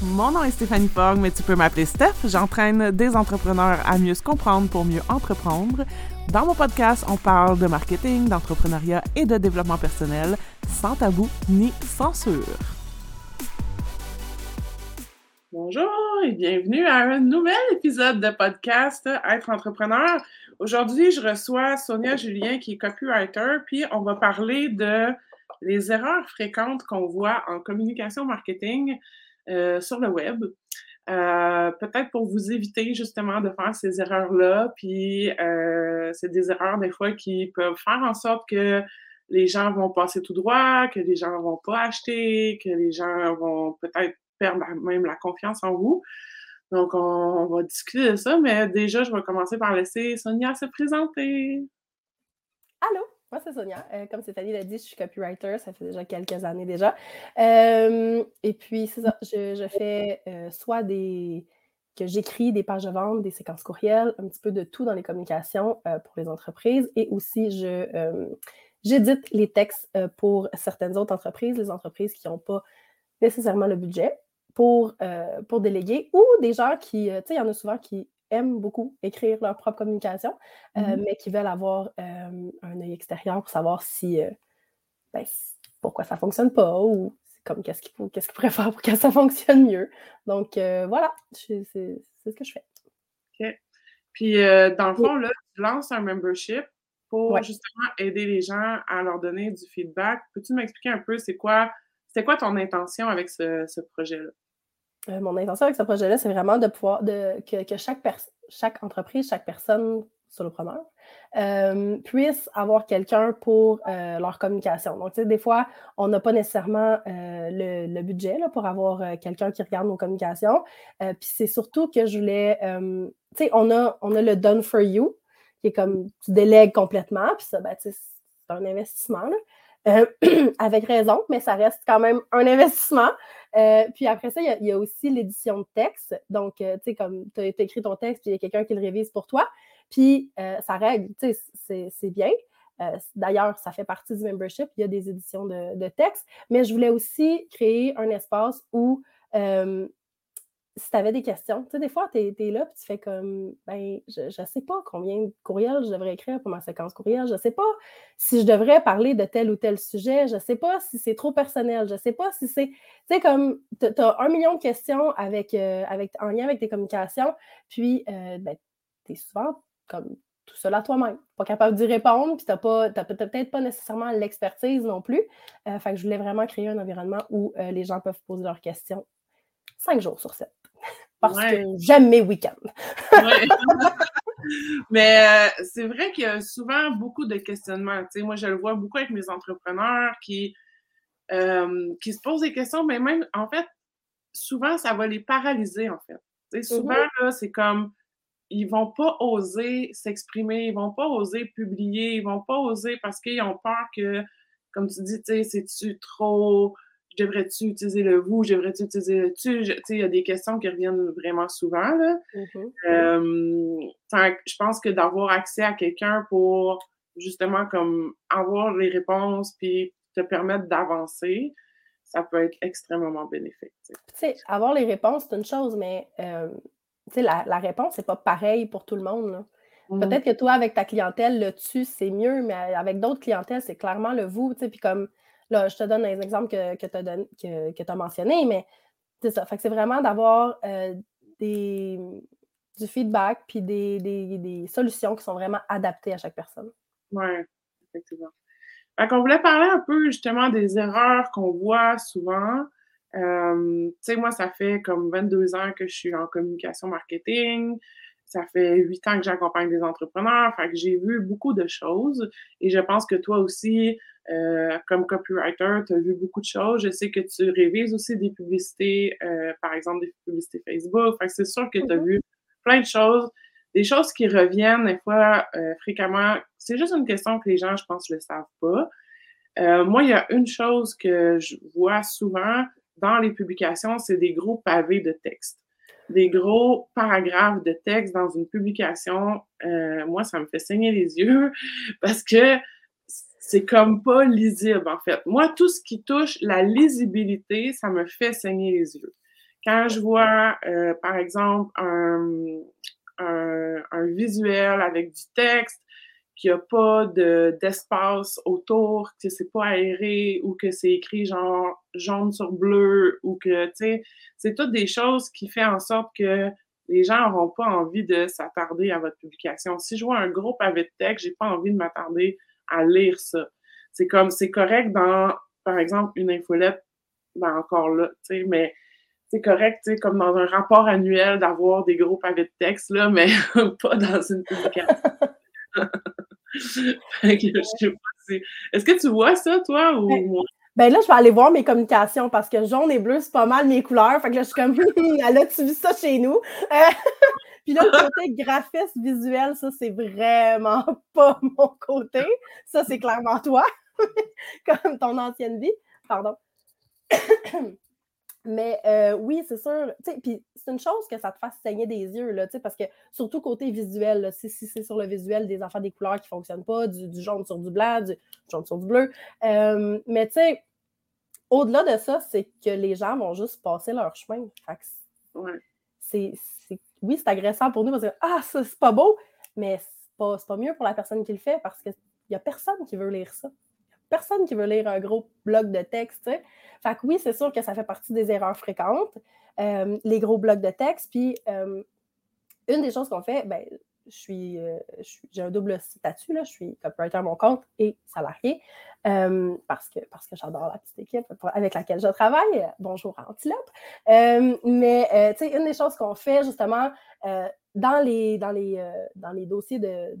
Mon nom est Stéphanie Fogg, mais tu peux m'appeler Steph. J'entraîne des entrepreneurs à mieux se comprendre pour mieux entreprendre. Dans mon podcast, on parle de marketing, d'entrepreneuriat et de développement personnel, sans tabou ni censure. Bonjour et bienvenue à un nouvel épisode de podcast Être entrepreneur. Aujourd'hui, je reçois Sonia Julien qui est copywriter, puis on va parler de les erreurs fréquentes qu'on voit en communication marketing sur le web. Euh, peut-être pour vous éviter justement de faire ces erreurs-là. Puis euh, c'est des erreurs des fois qui peuvent faire en sorte que les gens vont passer tout droit, que les gens vont pas acheter, que les gens vont peut-être perdre même la confiance en vous. Donc, on, va discuter de ça, mais déjà, je vais commencer par laisser Sonia se présenter. Allô, moi c'est Sonia. Euh, comme Stéphanie l'a dit, je suis copywriter, ça fait déjà quelques années déjà. Euh, et puis, c'est ça, je, fais euh, soit des que j'écris des pages de vente, des séquences courriels, un petit peu de tout dans les communications pour les entreprises et aussi je j'édite les textes pour certaines autres entreprises, les entreprises qui n'ont pas nécessairement le budget pour, pour déléguer ou des gens qui, tu sais, il y en a souvent qui aiment beaucoup écrire leur propre communication, euh, mm-hmm. mais qui veulent avoir un œil extérieur pour savoir si, ben, pourquoi ça ne fonctionne pas ou comme qu'est-ce qu'il faut, qu'est-ce qu'il pourrait faire pour que ça fonctionne mieux. Donc voilà, c'est, ce que je fais. OK. Puis dans le fond, là, tu lances un membership pour justement aider les gens à leur donner du feedback. Peux-tu m'expliquer un peu c'est quoi, c'est quoi ton intention avec ce, ce projet-là? Euh, mon intention avec ce projet-là, c'est vraiment de pouvoir de, que, chaque, chaque entreprise, chaque personne solopreneur euh, puisse avoir quelqu'un pour euh, leur communication. Donc, tu sais, des fois, on n'a pas nécessairement le, budget là, pour avoir quelqu'un qui regarde nos communications. Puis c'est surtout que je voulais, tu sais, on a, on a le done for you, qui est comme tu délègues complètement, puis ça, ben, c'est un investissement. Là. Euh, avec raison, mais ça reste quand même un investissement. Euh, puis après ça, il y, a aussi l'édition de texte. Donc, euh, tu sais, comme tu as, écrit ton texte, puis il y a quelqu'un qui le révise pour toi. Puis ça règle, tu sais, c'est bien. D'ailleurs, ça fait partie du membership. Il y a des éditions de texte. Mais je voulais aussi créer un espace où si tu avais des questions, tu sais, des fois, tu es, là, puis tu fais comme, ben, je ne sais pas combien de courriels je devrais écrire pour ma séquence courriel, je ne sais pas si je devrais parler de tel ou tel sujet, je ne sais pas si c'est trop personnel, je ne sais pas si c'est, tu sais, comme, tu as un million de questions avec, euh, avec, en lien avec tes communications, puis, euh, ben, tu es souvent comme tout seul à toi-même, pas capable d'y répondre, puis tu n'as peut-être pas nécessairement l'expertise non plus. Euh, fait que je voulais vraiment créer un environnement où les gens peuvent poser leurs questions cinq jours sur sept parce que j'aime mes week-ends. Mais euh, c'est vrai qu'il y a souvent beaucoup de questionnements. moi, je le vois beaucoup avec mes entrepreneurs qui, euh, qui se posent des questions, mais même, en fait, souvent, ça va les paralyser, en fait. souvent, mm-hmm. c'est comme, ils vont pas oser s'exprimer, ils vont pas oser publier, ils vont pas oser parce qu'ils ont peur que, comme tu dis, c'est-tu trop devrais-tu utiliser le vous, devrais-tu utiliser le tu? Il y a des questions qui reviennent vraiment souvent. Là. Mm-hmm. Euh, je pense que d'avoir accès à quelqu'un pour justement comme avoir les réponses puis te permettre d'avancer, ça peut être extrêmement bénéfique. Tu sais, avoir les réponses, c'est une chose, mais euh, la, la réponse, c'est pas pareil pour tout le monde. Mm. Peut-être que toi, avec ta clientèle, le tu, c'est mieux, mais avec d'autres clientèles, c'est clairement le vous. Puis comme Là, je te donne un exemple que, que tu as, mentionné, mais c'est ça. Fait que c'est vraiment d'avoir euh, des, du feedback puis des, solutions qui sont vraiment adaptées à chaque personne. Oui, effectivement. Fait qu'on voulait parler un peu justement des erreurs qu'on voit souvent. Euh, tu sais, moi, ça fait comme 22 ans que je suis en communication marketing. Ça fait huit ans que j'accompagne des entrepreneurs. Fait que j'ai vu beaucoup de choses. Et je pense que toi aussi, euh, comme copywriter, tu as vu beaucoup de choses. Je sais que tu révises aussi des publicités, euh, par exemple des publicités Facebook. Fait que c'est sûr que tu as mm-hmm. vu plein de choses. Des choses qui reviennent des fois euh, fréquemment. C'est juste une question que les gens, je pense, ne le savent pas. moi, il y a une chose que je vois souvent dans les publications, c'est des gros pavés de texte des gros paragraphes de texte dans une publication, euh, moi, ça me fait saigner les yeux parce que c'est comme pas lisible, en fait. Moi, tout ce qui touche la lisibilité, ça me fait saigner les yeux. Quand je vois, euh, par exemple, un, un, visuel avec du texte, qu'il n'y a pas d'espace autour, que c'est pas aéré ou que c'est écrit genre jaune sur bleu ou que, tu sais, c'est toutes des choses qui font en sorte que les gens n'auront pas envie de s'attarder à votre publication. Si je vois un groupe avec texte, j'ai pas envie de m'attarder à lire ça. C'est comme, c'est correct dans, par exemple, une infolette, ben encore là, tu sais, mais c'est correct, tu sais, comme dans un rapport annuel d'avoir des groupes avec texte, là, mais pas dans une publication. Est-ce que tu vois ça, toi, ou ben, ben là, je vais aller voir mes communications parce que jaune et bleu, c'est pas mal mes couleurs. Fait que là, je suis comme, elle a-tu vu ça chez nous? Puis là, le côté graphiste visuel, ça, c'est vraiment pas mon côté. Ça, c'est clairement toi, comme ton ancienne vie. Pardon. Mais euh, oui, c'est sûr. Puis c'est une chose que ça te fasse saigner des yeux, là, parce que surtout côté visuel, si, c'est sur le visuel des enfants des couleurs qui ne fonctionnent pas, du, jaune sur du blanc, du jaune sur du bleu. Euh, mais tu sais, au-delà de ça, c'est que les gens vont juste passer leur chemin. c'est, oui, c'est agressant pour nous parce que ah, c'est pas beau, mais c'est pas, pas mieux pour la personne qui le fait parce qu'il n'y a personne qui veut lire ça personne qui veut lire un gros bloc de texte. Fait que oui, c'est sûr que ça fait partie des erreurs fréquentes, euh, les gros blocs de texte. Puis euh, une des choses qu'on fait, ben, je suis, euh, j'ai un double statut, là, je suis copywriter à mon compte et salarié, parce que, parce que j'adore la petite équipe avec laquelle je travaille. Bonjour Antilope. mais tu sais, une des choses qu'on fait justement dans, les, dans, les, dans les dossiers de,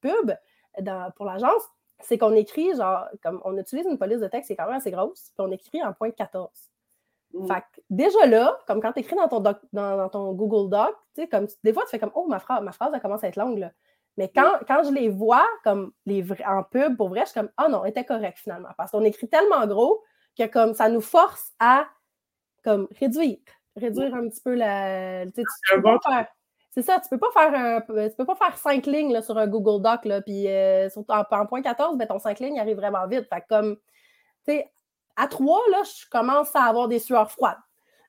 pub pour l'agence, c'est qu'on écrit, genre, comme on utilise une police de texte qui est quand même assez grosse, puis on écrit en point 14. Mm. Fait que déjà là, comme quand tu écris dans ton, dans, ton Google Doc, tu sais, comme des fois, tu fais comme Oh, ma phrase, ma phrase, elle commence à être longue, là. Mais quand, quand je les vois comme les en pub, pour vrai, je suis comme Ah oh, non, elle était correcte finalement. Parce qu'on écrit tellement gros que comme ça nous force à comme réduire. Réduire un petit peu la. Tu faire, c'est ça, tu peux pas faire un, tu peux pas faire cinq lignes là, sur un Google Doc, là, puis euh, en, point 14, ben, ton cinq lignes arrive vraiment vite. Fait comme, tu sais, à trois, là, je commence à avoir des sueurs froides.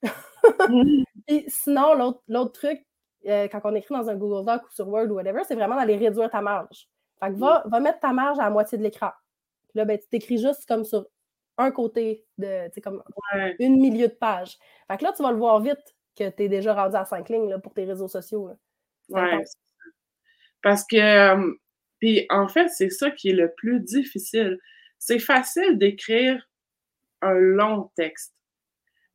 sinon, l'autre truc, euh, quand on écrit dans un Google Doc ou sur Word ou whatever, c'est vraiment d'aller réduire ta marge. Fait que va, va mettre ta marge à la moitié de l'écran. Puis là, ben, tu t'écris juste comme sur un côté de, tu sais, comme une milieu de page. Fait que là, tu vas le voir vite que tu es déjà rendu à cinq lignes là, pour tes réseaux sociaux. Parce que, puis en fait, c'est ça qui est le plus difficile. C'est facile d'écrire un long texte,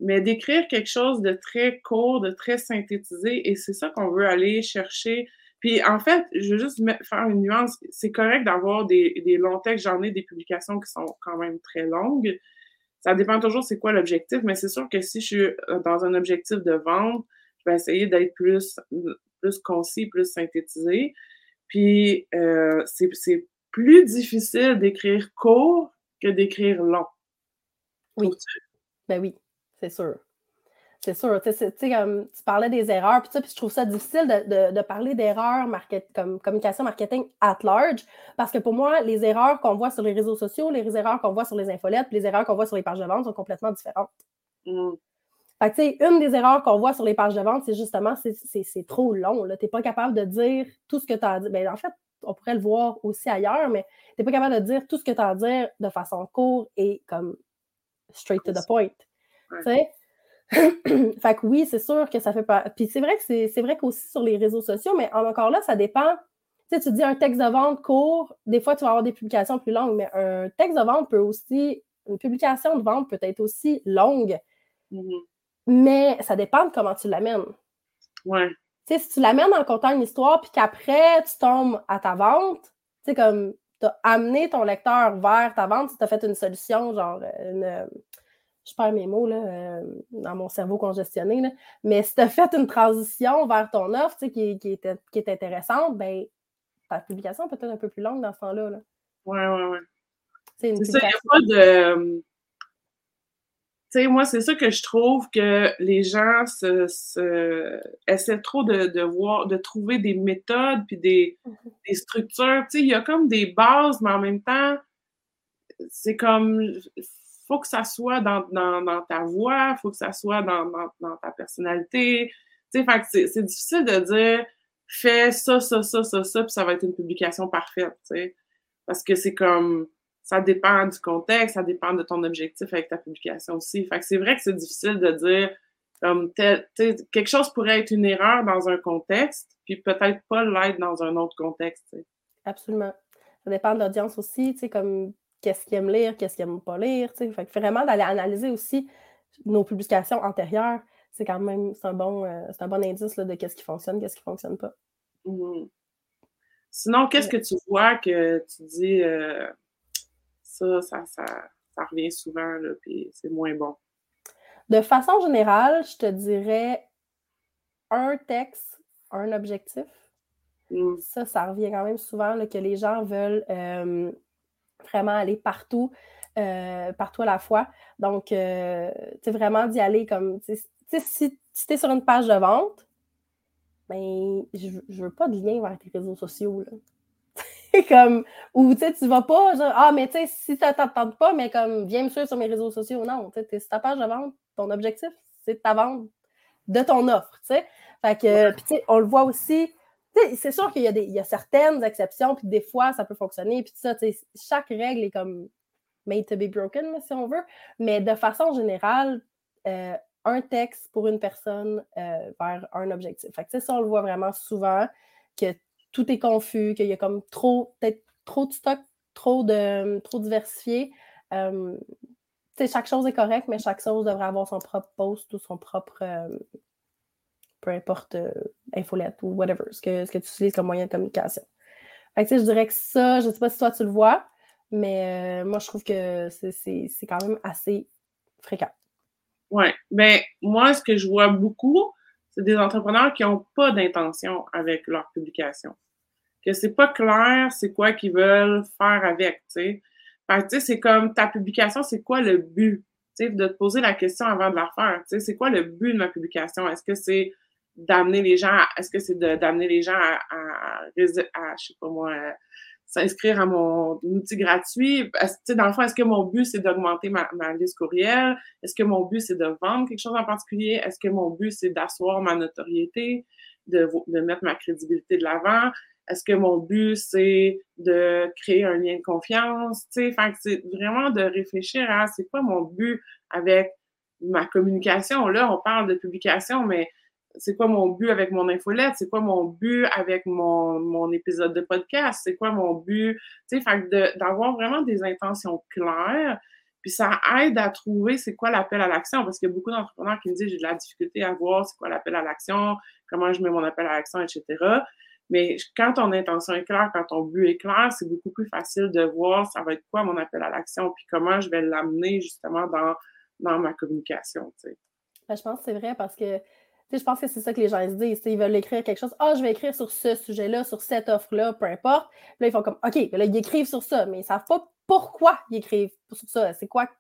mais d'écrire quelque chose de très court, de très synthétisé, et c'est ça qu'on veut aller chercher. Puis en fait, je veux juste faire une nuance. C'est correct d'avoir des, des longs textes. J'en ai des publications qui sont quand même très longues, ça dépend toujours c'est quoi l'objectif, mais c'est sûr que si je suis euh, dans un objectif de vente, je vais essayer d'être plus, plus concis, plus synthétisé. Puis euh, c'est plus difficile d'écrire court que d'écrire long. Oui. Ben oui, c'est sûr. C'est sûr. Tu sais, comme tu parlais des erreurs, puis, je trouve ça difficile de, parler d'erreurs comme communication marketing at large, parce que pour moi, les erreurs qu'on voit sur les réseaux sociaux, les erreurs qu'on voit sur les infolettes, les erreurs qu'on voit sur les pages de vente sont complètement différentes. Mm. Fait que, une des erreurs qu'on voit sur les pages de vente, c'est justement, c'est trop long. Tu n'es pas capable de dire tout ce que tu as à dire. Ben, en fait, on pourrait le voir aussi ailleurs, mais tu n'es pas capable de dire tout ce que tu as à dire de façon courte et comme straight to the point. Fait que oui, c'est sûr que ça fait pas. Puis c'est vrai que c'est vrai qu'aussi sur les réseaux sociaux, mais encore là, ça dépend. Tu sais, tu dis un texte de vente court, des fois tu vas avoir des publications plus longues, mais un texte de vente peut aussi, une publication de vente peut être aussi longue. Mm-hmm. Mais ça dépend de comment tu l'amènes. Ouais. Tu sais, si tu l'amènes en comptant une histoire, puis qu'après tu tombes à ta vente, tu sais, comme tu as amené ton lecteur vers ta vente, tu as fait une solution, genre une je perds mes mots là, euh, dans mon cerveau congestionné, là. mais si tu as fait une transition vers ton offre qui, qui, est, qui est intéressante, ben, ta publication peut être un peu plus longue dans ce temps-là. Oui, oui, oui. C'est ça, il n'y a pas de. Tu sais, moi, c'est ça que je trouve que les gens se, essaient trop de, voir, de trouver des méthodes puis des, mm-hmm. des structures. Tu sais, il y a comme des bases, mais en même temps, c'est comme faut que ça soit dans, ta voix, faut que ça soit dans, ta personnalité. Tu sais, c'est difficile de dire fais ça, ça, ça, ça, ça, puis ça va être une publication parfaite. Parce que c'est comme ça dépend du contexte, ça dépend de ton objectif avec ta publication aussi. Fait que c'est vrai que c'est difficile de dire comme quelque chose pourrait être une erreur dans un contexte, puis peut-être pas l'être dans un autre contexte. Absolument. Ça dépend de l'audience aussi, tu sais, comme qu'est-ce qu'ils aiment lire, qu'est-ce qu'ils n'aiment pas lire. Fait que vraiment d'aller analyser aussi nos publications antérieures, c'est quand même un bon, euh, un bon indice de qu'est-ce qui fonctionne, qu'est-ce qui ne fonctionne pas. Mmh Sinon, qu'est-ce que tu vois que tu dis euh, ça, ça, ça, ça, revient souvent, là, puis c'est moins bon? De façon générale, je te dirais un texte, un objectif. Mmh. Ça, ça revient quand même souvent que les gens veulent euh, vraiment aller partout, euh, partout à la fois. Donc, euh, tu vraiment d'y aller comme, si, si tu es sur une page de vente, ben, je, je veux pas de lien vers tes réseaux sociaux, là. comme, ou tu sais, tu vas pas, genre, ah, mais tu sais, si ça t'entend pas, mais comme, viens me suivre sur mes réseaux sociaux. Non, tu sais, c'est ta page de vente, ton objectif, c'est de ta vente de ton offre, tu sais. Fait que, puis tu sais, on le voit aussi, c'est sûr qu'il y, a y a certaines exceptions, puis des fois, ça peut fonctionner, puis ça, tu sais, chaque règle est comme made to be broken, si on veut, mais de façon générale, euh, un texte pour une personne euh, vers un objectif. Fait que, ça, on le voit vraiment souvent, que tout est confus, qu'il y a comme trop, peut-être trop de stock, trop de trop diversifié. Euh, chaque chose est correcte, mais chaque chose devrait avoir son propre post ou son propre, peu importe, infolette ou whatever, ce que, ce que tu utilises comme moyen de communication. Fait que, je dirais que ça, je ne sais pas si toi tu le vois, mais moi, je trouve que c'est quand même assez fréquent. Oui. Ben, moi, ce que je vois beaucoup, c'est des entrepreneurs qui n'ont pas d'intention avec leur publication. Que c'est pas clair c'est quoi qu'ils veulent faire avec, tu sais. tu sais, c'est comme ta publication, c'est quoi le but? Tu sais, de te poser la question avant de la faire. Tu sais, c'est quoi le but de ma publication? Est-ce que c'est d'amener les gens, est-ce que c'est d'amener les gens à, je sais pas moi, s'inscrire à mon outil gratuit? Dans le fond, est-ce que mon but, c'est d'augmenter ma, liste courriel? Est-ce que mon but, c'est de vendre quelque chose en particulier? Est-ce que mon but, c'est d'asseoir ma notoriété, de, de mettre ma crédibilité de l'avant? Est-ce que mon but, c'est de créer un lien de confiance? Tu sais, c'est vraiment de réfléchir à c'est quoi mon but avec ma communication. Là, on parle de publication, mais c'est quoi mon but avec mon infolette, c'est quoi mon but avec mon, épisode de podcast, c'est quoi mon but, tu sais, d'avoir vraiment des intentions claires, puis ça aide à trouver c'est quoi l'appel à l'action, parce qu'il y a beaucoup d'entrepreneurs qui me disent j'ai de la difficulté à voir c'est quoi l'appel à l'action, comment je mets mon appel à l'action, etc. Mais quand ton intention est claire, quand ton but est clair, c'est beaucoup plus facile de voir ça va être quoi mon appel à l'action, puis comment je vais l'amener justement dans, dans ma communication, tu sais. Ben, je pense que c'est vrai parce que je pense que c'est ça que les gens se disent. Ils veulent écrire quelque chose. Ah, je vais écrire sur ce sujet-là, sur cette offre-là, peu importe. là, ils font comme OK, là, ils écrivent sur ça, mais ils ne savent pas pourquoi ils écrivent sur ça. C'est quoi, tu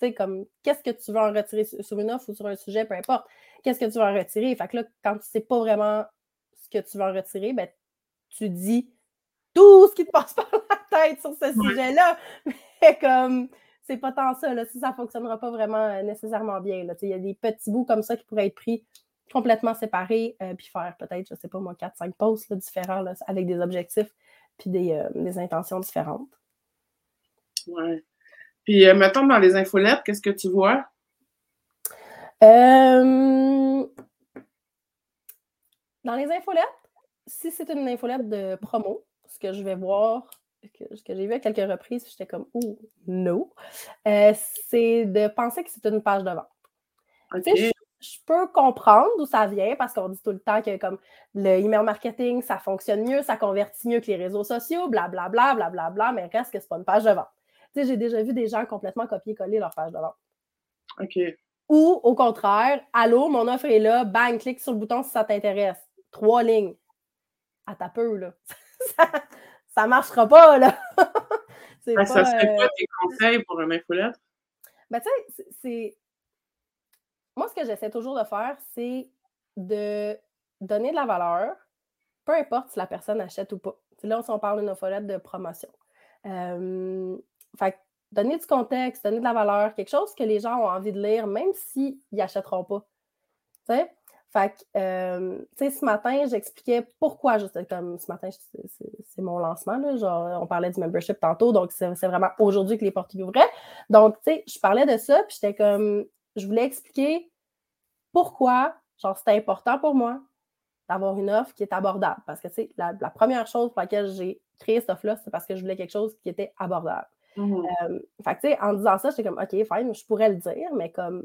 sais, comme qu'est-ce que tu veux en retirer sur une offre ou sur un sujet, peu importe. Qu'est-ce que tu veux en retirer? Fait que là, quand tu ne sais pas vraiment ce que tu veux en retirer, ben, tu dis tout ce qui te passe par la tête sur ce sujet-là. Mais comme c'est pas tant ça, là, si ça ne fonctionnera pas vraiment euh, nécessairement bien. Il y a des petits bouts comme ça qui pourraient être pris complètement séparés, euh, puis faire peut-être, je ne sais pas moi, 4-5 posts différents avec des objectifs puis des, euh, des intentions différentes. Ouais. Puis, euh, mettons, dans les infolettes, qu'est-ce que tu vois? Dans les infolettes, si c'est une infolette de promo, ce que je vais voir, ce que j'ai vu à quelques reprises, j'étais comme « Oh, no! c'est de penser que c'est une page de vente je peux comprendre d'où ça vient parce qu'on dit tout le temps que comme le email marketing, ça fonctionne mieux, ça convertit mieux que les réseaux sociaux, blablabla, blablabla, bla, bla, mais reste que c'est pas une page de vente. Tu sais, j'ai déjà vu des gens complètement copier-coller leur page de vente. OK. Ou au contraire, allô, mon offre est là, bang, clique sur le bouton si ça t'intéresse. Trois lignes. À ta peu, là. ça, ne marchera pas, là. Ben, ça serait quoi euh, tes conseils pour un infolettre? Ben, tu sais, c'est moi, ce que j'essaie toujours de faire, c'est de donner de la valeur, peu importe si la personne achète ou pas. là, on parle d'une infolette de promotion. fait donner du contexte, donner de la valeur, quelque chose que les gens ont envie de lire, même s'ils n'achèteront pas. Tu sais? Fait que, euh, tu sais, ce matin, j'expliquais pourquoi, juste comme ce matin, c'est mon lancement, là, genre, on parlait du membership tantôt, donc c'est vraiment aujourd'hui que les portes ouvraient. Donc, tu sais, je parlais de ça, puis j'étais comme, je voulais expliquer pourquoi, genre, c'était important pour moi d'avoir une offre qui est abordable. Parce que, tu sais, la, première chose pour laquelle j'ai créé cette offre-là, c'est parce que je voulais quelque chose qui était abordable. Mmh euh, fait que, tu sais, en disant ça, j'étais comme, OK, fine, je pourrais le dire, mais comme,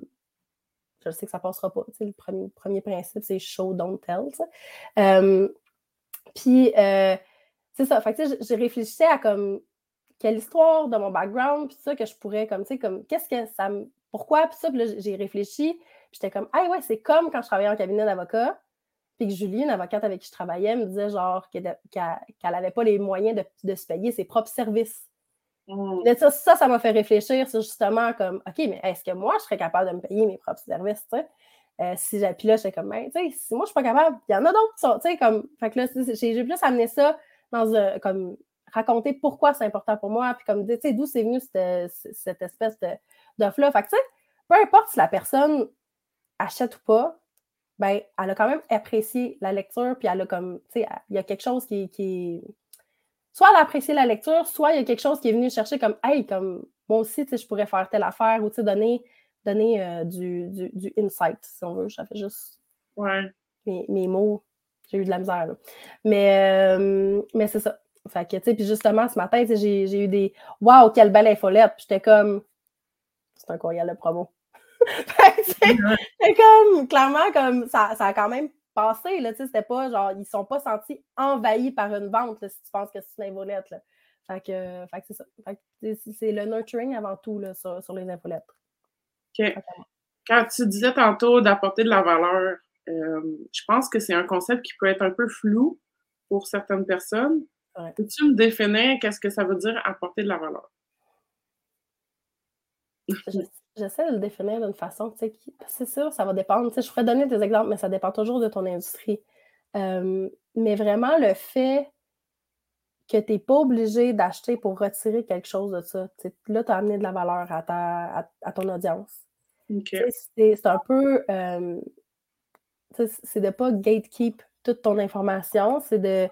je sais que ça passera pas. Tu sais, le premier, premier principe, c'est show, don't tell. Euh, puis, euh, c'est ça. Fait que, j'ai réfléchi à comme, quelle histoire de mon background, puis ça, que je pourrais, comme, tu sais, comme, qu'est-ce que ça me. Pourquoi? Puis ça, puis là, j'ai réfléchi, puis j'étais comme, ah ouais, c'est comme quand je travaillais en cabinet d'avocat, puis que Julie, une avocate avec qui je travaillais, me disait genre qu'elle n'avait pas les moyens de, de, se payer ses propres services. Mmh. Ça, ça, m'a fait réfléchir sur justement comme, OK, mais est-ce que moi, je serais capable de me payer mes propres services, tu sais? Euh, si puis là, j'étais comme, ben, tu sais, si moi, je suis pas capable, il y en a d'autres qui sont, tu sais, comme, fait que là, j'ai plus amené ça dans un, comme, raconter pourquoi c'est important pour moi, puis comme, tu sais, d'où c'est venu cette, cette espèce d'offre-là. Fait que, tu sais, peu importe si la personne achète ou pas, ben, elle a quand même apprécié la lecture, puis elle a comme, tu sais, il y a quelque chose qui, qui, soit elle a apprécié la lecture, soit il y a quelque chose qui est venu chercher comme, hey, comme moi aussi, je pourrais faire telle affaire ou donner, donner euh, du, du, insight, si on veut. Ça fait juste mes, mots. J'ai eu de la misère. Mais, euh, mais c'est ça. Fait que, tu sais, puis justement, ce matin, j'ai eu des Waouh, quelle belle infolette! Puis j'étais comme, c'est un courriel de promo. c'est comme, clairement, comme ça, ça a quand même passé, là, tu sais, c'était pas genre, ils sont pas sentis envahis par une vente, si tu penses que c'est une infolette, là. Fait que, fait que c'est ça. c'est le nurturing avant tout, là, sur, sur les infolettes. OK. Quand tu disais tantôt d'apporter de la valeur, euh, je pense que c'est un concept qui peut être un peu flou pour certaines personnes. Peux-tu me définir qu'est-ce que ça veut dire apporter de la valeur? J'essaie de le définir d'une façon, tu sais, c'est sûr, ça va dépendre. Tu sais, je pourrais donner des exemples, mais ça dépend toujours de ton industrie. mais vraiment, le fait que tu n'es pas obligé d'acheter pour retirer quelque chose de ça. Là, tu as amené de la valeur à, ta, à, ton audience. C'est un peu. c'est de ne pas gatekeep toute ton information, c'est de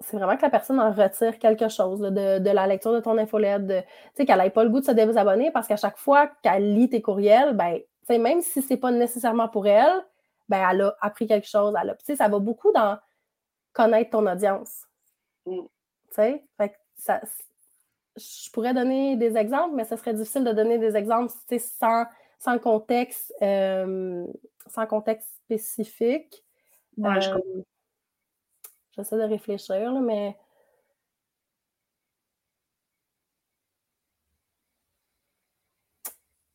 c'est vraiment que la personne en retire quelque chose de, la lecture de ton infolette, tu sais, qu'elle n'ait pas le goût de se désabonner parce qu'à chaque fois qu'elle lit tes courriels, ben, même si ce n'est pas nécessairement pour elle, ben, elle a appris quelque chose. Elle ça va beaucoup dans connaître ton audience. Mm. ça, je pourrais donner des exemples, mais ce serait difficile de donner des exemples sans, sans contexte, euh, sans contexte spécifique. Ouais, J'essaie de réfléchir, là, mais.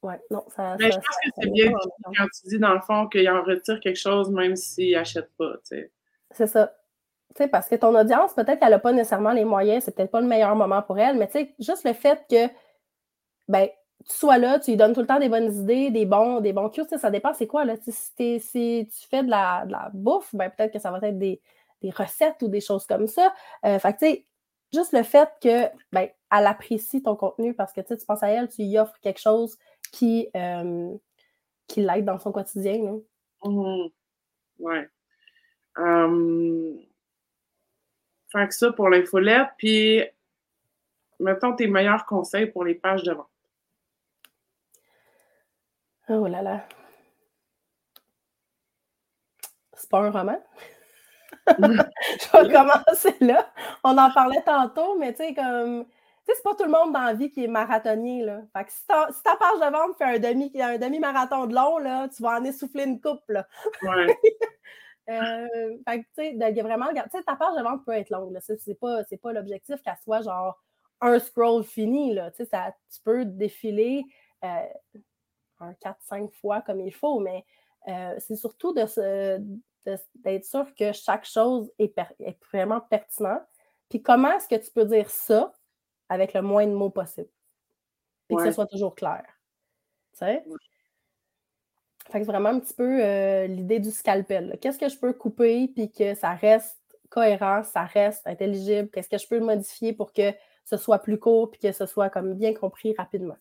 Ouais, non, ça. Mais je pense que c'est bien quand tu dis, dans le fond, qu'il en retire quelque chose même s'il n'achète pas, tu sais. C'est ça. Tu sais, parce que ton audience, peut-être qu'elle n'a pas nécessairement les moyens, c'est peut-être pas le meilleur moment pour elle, mais tu sais, juste le fait que, ben, tu sois là, tu lui donnes tout le temps des bonnes idées, des bons, des bons cues, ça dépend c'est quoi, là. Si, si tu fais de la, de la bouffe, ben, peut-être que ça va être des, des recettes ou des choses comme ça. Euh, fait que, tu sais, juste le fait que, ben, elle apprécie ton contenu parce que, tu penses à elle, tu lui offres quelque chose qui, euh, qui l'aide dans son quotidien. Oui. Mmh ouais. fait que ça pour l'infolette, puis mettons tes meilleurs conseils pour les pages de vente. Oh là là. C'est pas un roman? je vais commencer là. On en parlait tantôt, mais tu sais, comme. Tu sais, c'est pas tout le monde dans la vie qui est marathonnier, là. Fait que si, ta, page de vente fait un demi, un demi-marathon de long, là, tu vas en essouffler une coupe, là. Ouais. euh, fait que, tu sais, vraiment, tu sais, ta page de vente peut être longue, là. C'est pas, pas l'objectif qu'elle soit, genre, un scroll fini, là. Tu sais, tu peux défiler euh, un 4-5 fois comme il faut, mais euh, c'est surtout de se, d'être sûr que chaque chose est, vraiment pertinent. Puis comment est-ce que tu peux dire ça avec le moins de mots possible? Et que ce soit toujours clair. Tu sais? Fait que c'est vraiment un petit peu euh, l'idée du scalpel. Qu'est-ce que je peux couper puis que ça reste cohérent, ça reste intelligible? Qu'est-ce que je peux modifier pour que ce soit plus court puis que ce soit comme bien compris rapidement?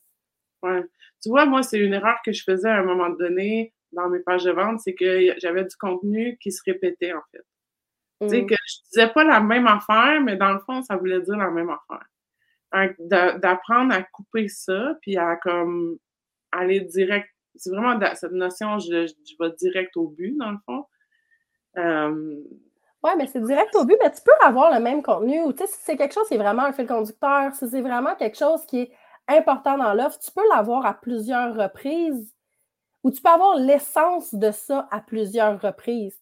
Ouais. Tu vois, moi, c'est une erreur que je faisais à un moment donné dans mes pages de vente, c'est que j'avais du contenu qui se répétait, en fait. Tu sais, mm. que je disais pas la même affaire, mais dans le fond, ça voulait dire la même affaire. D'apprendre à couper ça, puis à comme aller direct. C'est vraiment cette notion, je, je, vais direct au but, dans le fond. Euh, oui, mais c'est direct au but, mais tu peux avoir le même contenu. Ou, si c'est quelque chose qui est vraiment un fil conducteur, si c'est vraiment quelque chose qui est important dans l'offre, tu peux l'avoir à plusieurs reprises ou tu peux avoir l'essence de ça à plusieurs reprises.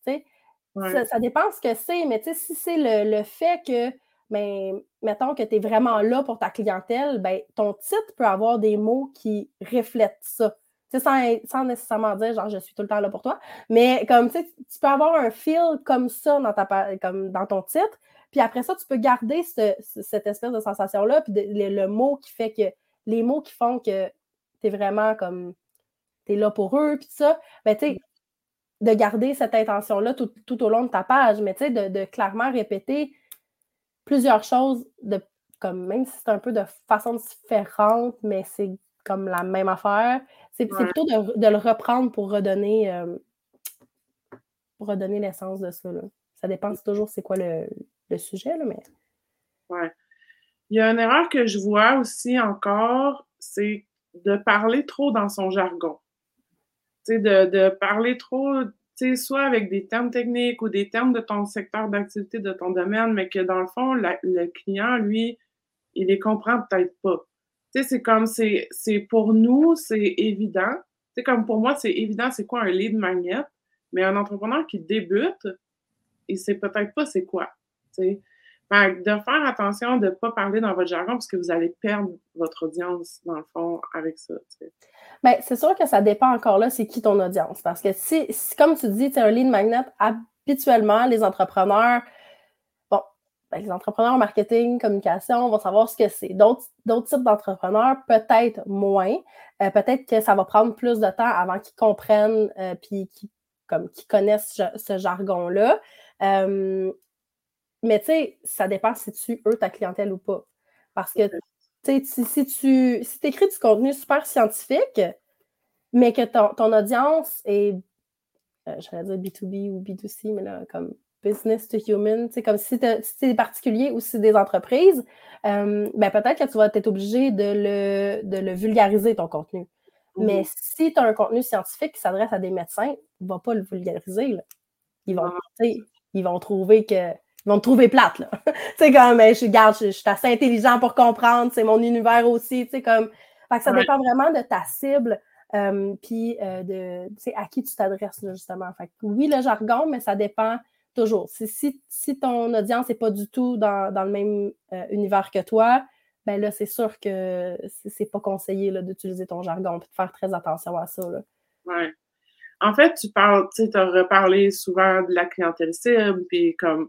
Ça, dépend ce que c'est, mais si c'est le, fait que, ben, mettons que tu es vraiment là pour ta clientèle, ben, ton titre peut avoir des mots qui reflètent ça. Sans, sans, nécessairement dire genre je suis tout le temps là pour toi, mais comme tu peux avoir un feel comme ça dans, ta, comme dans ton titre, puis après ça, tu peux garder cette espèce de sensation-là, puis le, mot qui fait que les mots qui font que tu es vraiment comme tu es là pour eux, puis ça, ben, tu sais, de garder cette intention-là tout, au long de ta page, mais tu sais, de, clairement répéter plusieurs choses, de, comme même si c'est un peu de façon différente, mais c'est comme la même affaire. C'est plutôt de, le reprendre pour redonner, euh, pour redonner l'essence de ça. Ça dépend toujours c'est quoi le, sujet, là, mais. Ouais. Il y a une erreur que je vois aussi encore, c'est de parler trop dans son jargon. De, de parler trop, soit avec des termes techniques ou des termes de ton secteur d'activité, de ton domaine, mais que dans le fond, le client, lui, il les comprend peut-être pas. C'est comme, c'est pour nous, c'est évident. C'est comme pour moi, c'est évident, c'est quoi un lead magnet, mais un entrepreneur qui débute, il sait peut-être pas c'est quoi. De faire attention de ne pas parler dans votre jargon parce que vous allez perdre votre audience, dans le fond, avec ça. Bien, c'est sûr que ça dépend encore là, c'est qui ton audience. Parce que si, comme tu dis, tu un lead magnet, habituellement, les entrepreneurs, bon, ben, les entrepreneurs en marketing, communication vont savoir ce que c'est. D'autres, types d'entrepreneurs, peut-être moins. Euh, peut-être que ça va prendre plus de temps avant qu'ils comprennent euh, puis qu'ils connaissent ce, jargon-là. Euh, mais tu sais, ça dépend si tu eux ta clientèle ou pas. Parce que si, si tu si écris du contenu super scientifique, mais que ton, audience est, euh, j'allais dire B2B ou B2C, mais là, comme business to human, comme si c'est des particuliers ou si c'est des entreprises, euh, ben peut-être que tu vas être obligé de le, de le vulgariser, ton contenu. Mais si tu as un contenu scientifique qui s'adresse à des médecins, ne va pas le vulgariser. Ils, vont, ah. ils vont trouver que vont te trouver plate, là. tu sais, comme, je, garde, je, suis assez intelligent pour comprendre, c'est mon univers aussi, tu sais, comme. Fait que ça dépend vraiment de ta cible, euh, puis euh, de, tu sais, à qui tu t'adresses, justement. Fait que oui, le jargon, mais ça dépend toujours. Si, si, ton audience n'est pas du tout dans, le même euh, univers que toi, ben là, c'est sûr que c'est pas conseillé d'utiliser ton jargon, puis de faire très attention à ça, là. Ouais. En fait, tu parles, tu sais, as reparlé souvent de la clientèle cible, puis comme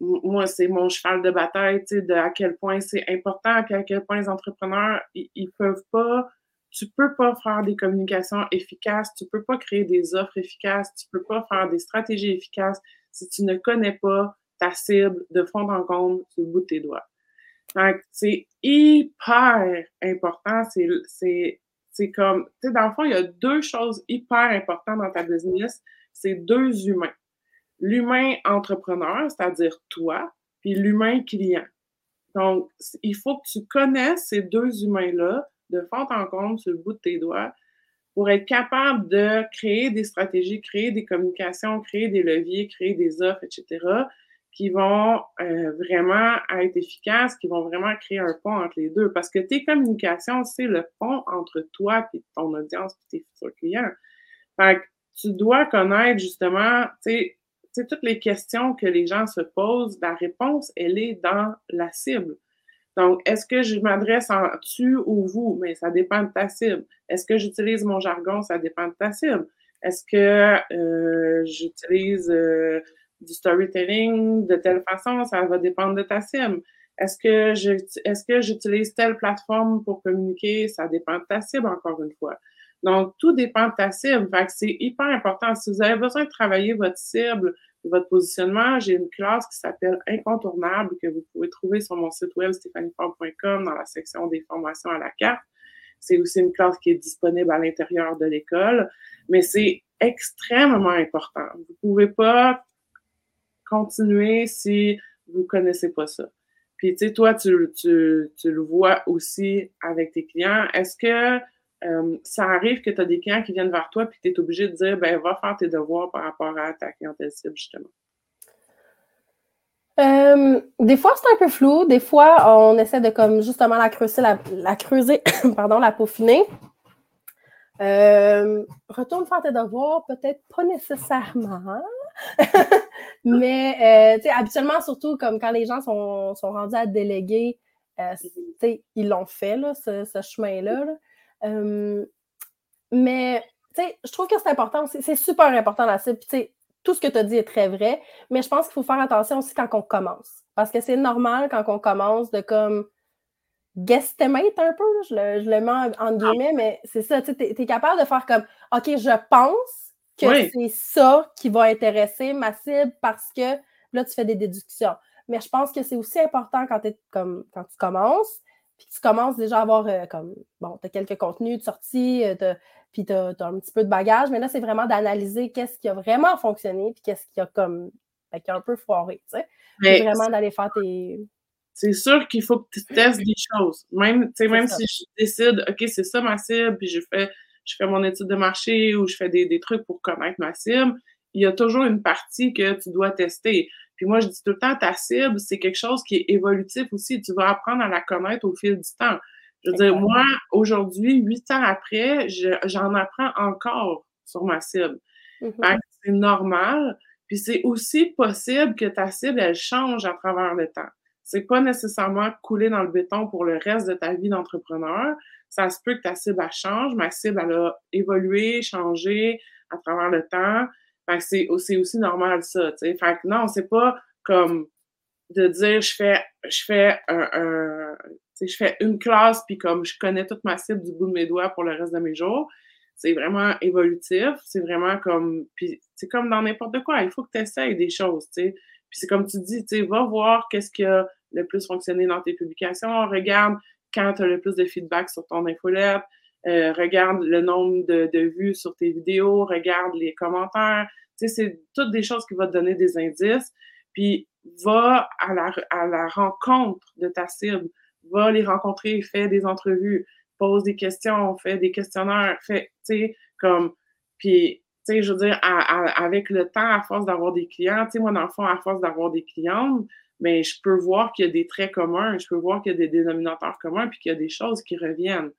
moi, c'est mon cheval de bataille, de à quel point c'est important, puis à quel point les entrepreneurs, ils, peuvent pas, tu peux pas faire des communications efficaces, tu peux pas créer des offres efficaces, tu peux pas faire des stratégies efficaces si tu ne connais pas ta cible de fond en compte sur le bout de tes doigts. c'est hyper important, c'est, c'est comme, tu sais, dans le fond, il y a deux choses hyper importantes dans ta business, c'est deux humains l'humain entrepreneur, c'est-à-dire toi, puis l'humain client. Donc, il faut que tu connaisses ces deux humains-là de fond en compte sur le bout de tes doigts pour être capable de créer des stratégies, créer des communications, créer des leviers, créer des offres, etc., qui vont euh, vraiment être efficaces, qui vont vraiment créer un pont entre les deux. Parce que tes communications, c'est le pont entre toi et ton audience et tes futurs clients. Fait que tu dois connaître justement, tu sais, toutes les questions que les gens se posent, la réponse, elle est dans la cible. Donc, est-ce que je m'adresse en tu ou vous? Mais ça dépend de ta cible. Est-ce que j'utilise mon jargon? Ça dépend de ta cible. Est-ce que euh, j'utilise euh, du storytelling de telle façon? Ça va dépendre de ta cible. Est-ce que j'utilise telle plateforme pour communiquer? Ça dépend de ta cible, encore une fois. Donc, tout dépend de ta cible. Fait que c'est hyper important. Si vous avez besoin de travailler votre cible, votre positionnement, j'ai une classe qui s'appelle Incontournable que vous pouvez trouver sur mon site web stéphaniefort.com dans la section des formations à la carte. C'est aussi une classe qui est disponible à l'intérieur de l'école, mais c'est extrêmement important. Vous pouvez pas continuer si vous connaissez pas ça. Puis, tu sais, toi, tu, tu, tu, le vois aussi avec tes clients. Est-ce que euh, ça arrive que tu as des clients qui viennent vers toi puis tu es obligé de dire, ben, va faire tes devoirs par rapport à ta clientèle cible, justement? Euh, des fois, c'est un peu flou. Des fois, on essaie de comme justement la creuser, la, creuser, pardon, la peaufiner. Euh, retourne faire tes devoirs, peut-être pas nécessairement. Mais euh, habituellement, surtout comme quand les gens sont, sont rendus à déléguer, ils l'ont fait, là, ce, ce chemin-là. Mais je trouve que c'est important, c'est super important la cible. tout ce que tu as dit est très vrai, mais je pense qu'il faut faire attention aussi quand on commence. Parce que c'est normal quand on commence de comme guesstimate un peu, je le, je le mets en, ah. guillemets, mais c'est ça, tu es, capable de faire comme OK, je pense que c'est ça qui va intéresser ma cible parce que là, tu fais des déductions. Mais je pense que c'est aussi important quand, comme, quand tu commences, puis tu commences déjà à avoir euh, comme, bon, tu as quelques contenus de sortie, euh, puis tu as, un petit peu de bagage, mais là, c'est vraiment d'analyser qu'est-ce qui a vraiment fonctionné, puis qu'est-ce qui a comme, ben, qui a un peu foiré, tu sais. vraiment d'aller faire tes c'est sûr qu'il faut que tu testes des choses. Même, même si je décide, OK, c'est ça ma cible, puis je fais, je fais mon étude de marché ou je fais des, des trucs pour connaître ma cible, il y a toujours une partie que tu dois tester. Puis moi, je dis tout le temps, ta cible, c'est quelque chose qui est évolutif aussi. Tu vas apprendre à la connaître au fil du temps. Je veux dire, moi, aujourd'hui, huit ans après, j'en apprends encore sur ma cible. Mm-hmm. C'est normal. Puis c'est aussi possible que ta cible, elle change à travers le temps c'est pas nécessairement couler dans le béton pour le reste de ta vie d'entrepreneur. Ça se peut que ta cible elle change. Ma cible, elle a évolué, changé à travers le temps. C'est aussi, normal, ça. Fait que non, c'est pas comme de dire je fais je fais je fais une classe puis comme je connais toute ma cible du bout de mes doigts pour le reste de mes jours. C'est vraiment évolutif. C'est vraiment comme. Puis c'est comme dans n'importe quoi. Il faut que tu essayes des choses, tu sais. Puis c'est comme tu dis, tu sais, va voir qu'est-ce qui a le plus fonctionné dans tes publications, regarde quand tu as le plus de feedback sur ton infolette, euh, regarde le nombre de, vues sur tes vidéos, regarde les commentaires. Tu sais, c'est toutes des choses qui vont te donner des indices. Puis va à la, à la rencontre de ta cible, va les rencontrer, fais des entrevues, pose des questions, fais des questionnaires, fais, tu sais, comme, puis tu sais, je veux dire, avec le temps, à force d'avoir des clients, tu sais, moi, dans le fond, à force d'avoir des clientes, mais je peux voir qu'il y a des traits communs, je peux voir qu'il y a des dénominateurs communs, puis qu'il y a des choses qui reviennent.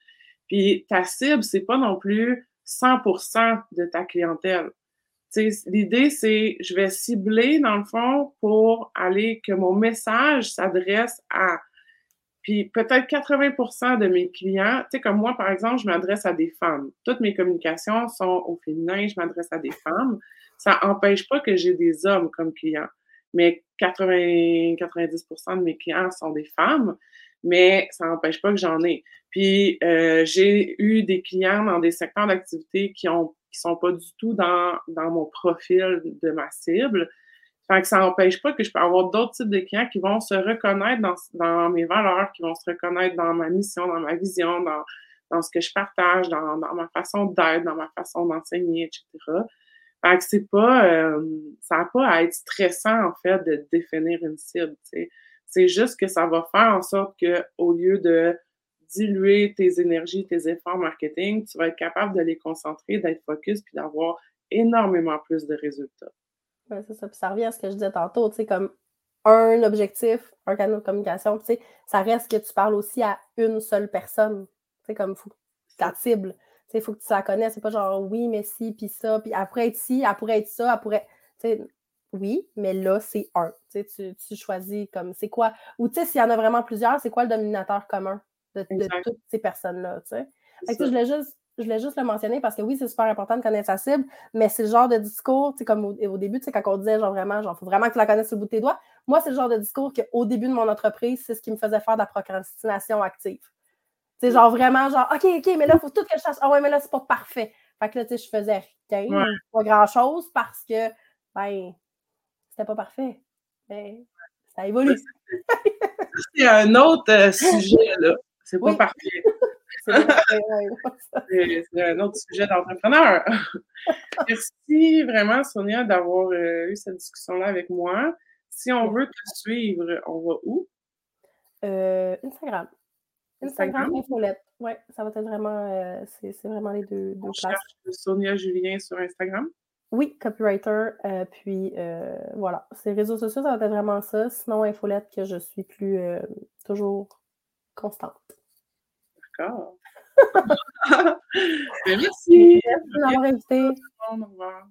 Puis ta cible, c'est pas non plus 100% de ta clientèle. L'idée, c'est je vais cibler, dans le fond, pour aller que mon message s'adresse à puis peut-être 80% de mes clients, tu sais, comme moi, par exemple, je m'adresse à des femmes. Toutes mes communications sont au féminin, je m'adresse à des femmes. Ça n'empêche pas que j'ai des hommes comme clients. Mais 80, 90% de mes clients sont des femmes, mais ça n'empêche pas que j'en ai. Puis euh, j'ai eu des clients dans des secteurs d'activité qui ont qui sont pas du tout dans, dans mon profil de ma cible, fait que ça n'empêche pas que je peux avoir d'autres types de clients qui vont se reconnaître dans, dans, mes valeurs, qui vont se reconnaître dans ma mission, dans ma vision, dans, dans ce que je partage, dans, dans ma façon d'être, dans ma façon d'enseigner, etc. Fait que c'est pas, euh, ça n'a pas à être stressant, en fait, de définir une cible, C'est juste que ça va faire en sorte que, au lieu de diluer tes énergies, tes efforts marketing, tu vas être capable de les concentrer, d'être focus, puis d'avoir énormément plus de résultats c'est ça. Puis ça revient à ce que je disais tantôt, tu sais, comme un objectif, un canal de communication, tu sais, ça reste que tu parles aussi à une seule personne. Tu sais, comme ta cible. Tu sais, il faut que tu la connaisses. C'est pas genre oui, mais si, puis ça, puis après être ci, elle pourrait être ça, elle pourrait. Tu sais, oui, mais là, c'est un. Tu, sais, tu, choisis comme c'est quoi. Ou tu sais, s'il y en a vraiment plusieurs, c'est quoi le dominateur commun de, toutes ces personnes-là, tu sais? je voulais juste je voulais juste le mentionner parce que oui, c'est super important de connaître sa cible, mais c'est le genre de discours, tu comme au, début, tu sais, quand on disait genre vraiment, genre, faut vraiment que tu la connaisses sur le bout de tes doigts. Moi, c'est le genre de discours qu'au début de mon entreprise, c'est ce qui me faisait faire de la procrastination active. C'est genre vraiment genre, OK, OK, mais là, il faut tout que je fasse. Ah ouais, mais là, c'est pas parfait. Fait que là, tu sais, je faisais rien, pas grand-chose parce que, ben, c'était pas parfait. Mais ça évolue. C'est un autre euh, sujet, là. C'est pas parfait. C'est un autre sujet d'entrepreneur. Merci vraiment, Sonia, d'avoir euh, eu cette discussion-là avec moi. Si on veut te suivre, on va où? Euh, Instagram. Instagram, Infolette. Oui, ça va être vraiment, euh, c'est vraiment les deux, deux places. Sonia Julien sur Instagram? Oui, copywriter. puis voilà, ces réseaux sociaux, ça va être vraiment ça. Sinon, Infolette, que je suis plus toujours constante. D'accord. Ben, merci. Merci de m'avoir invité. Au revoir.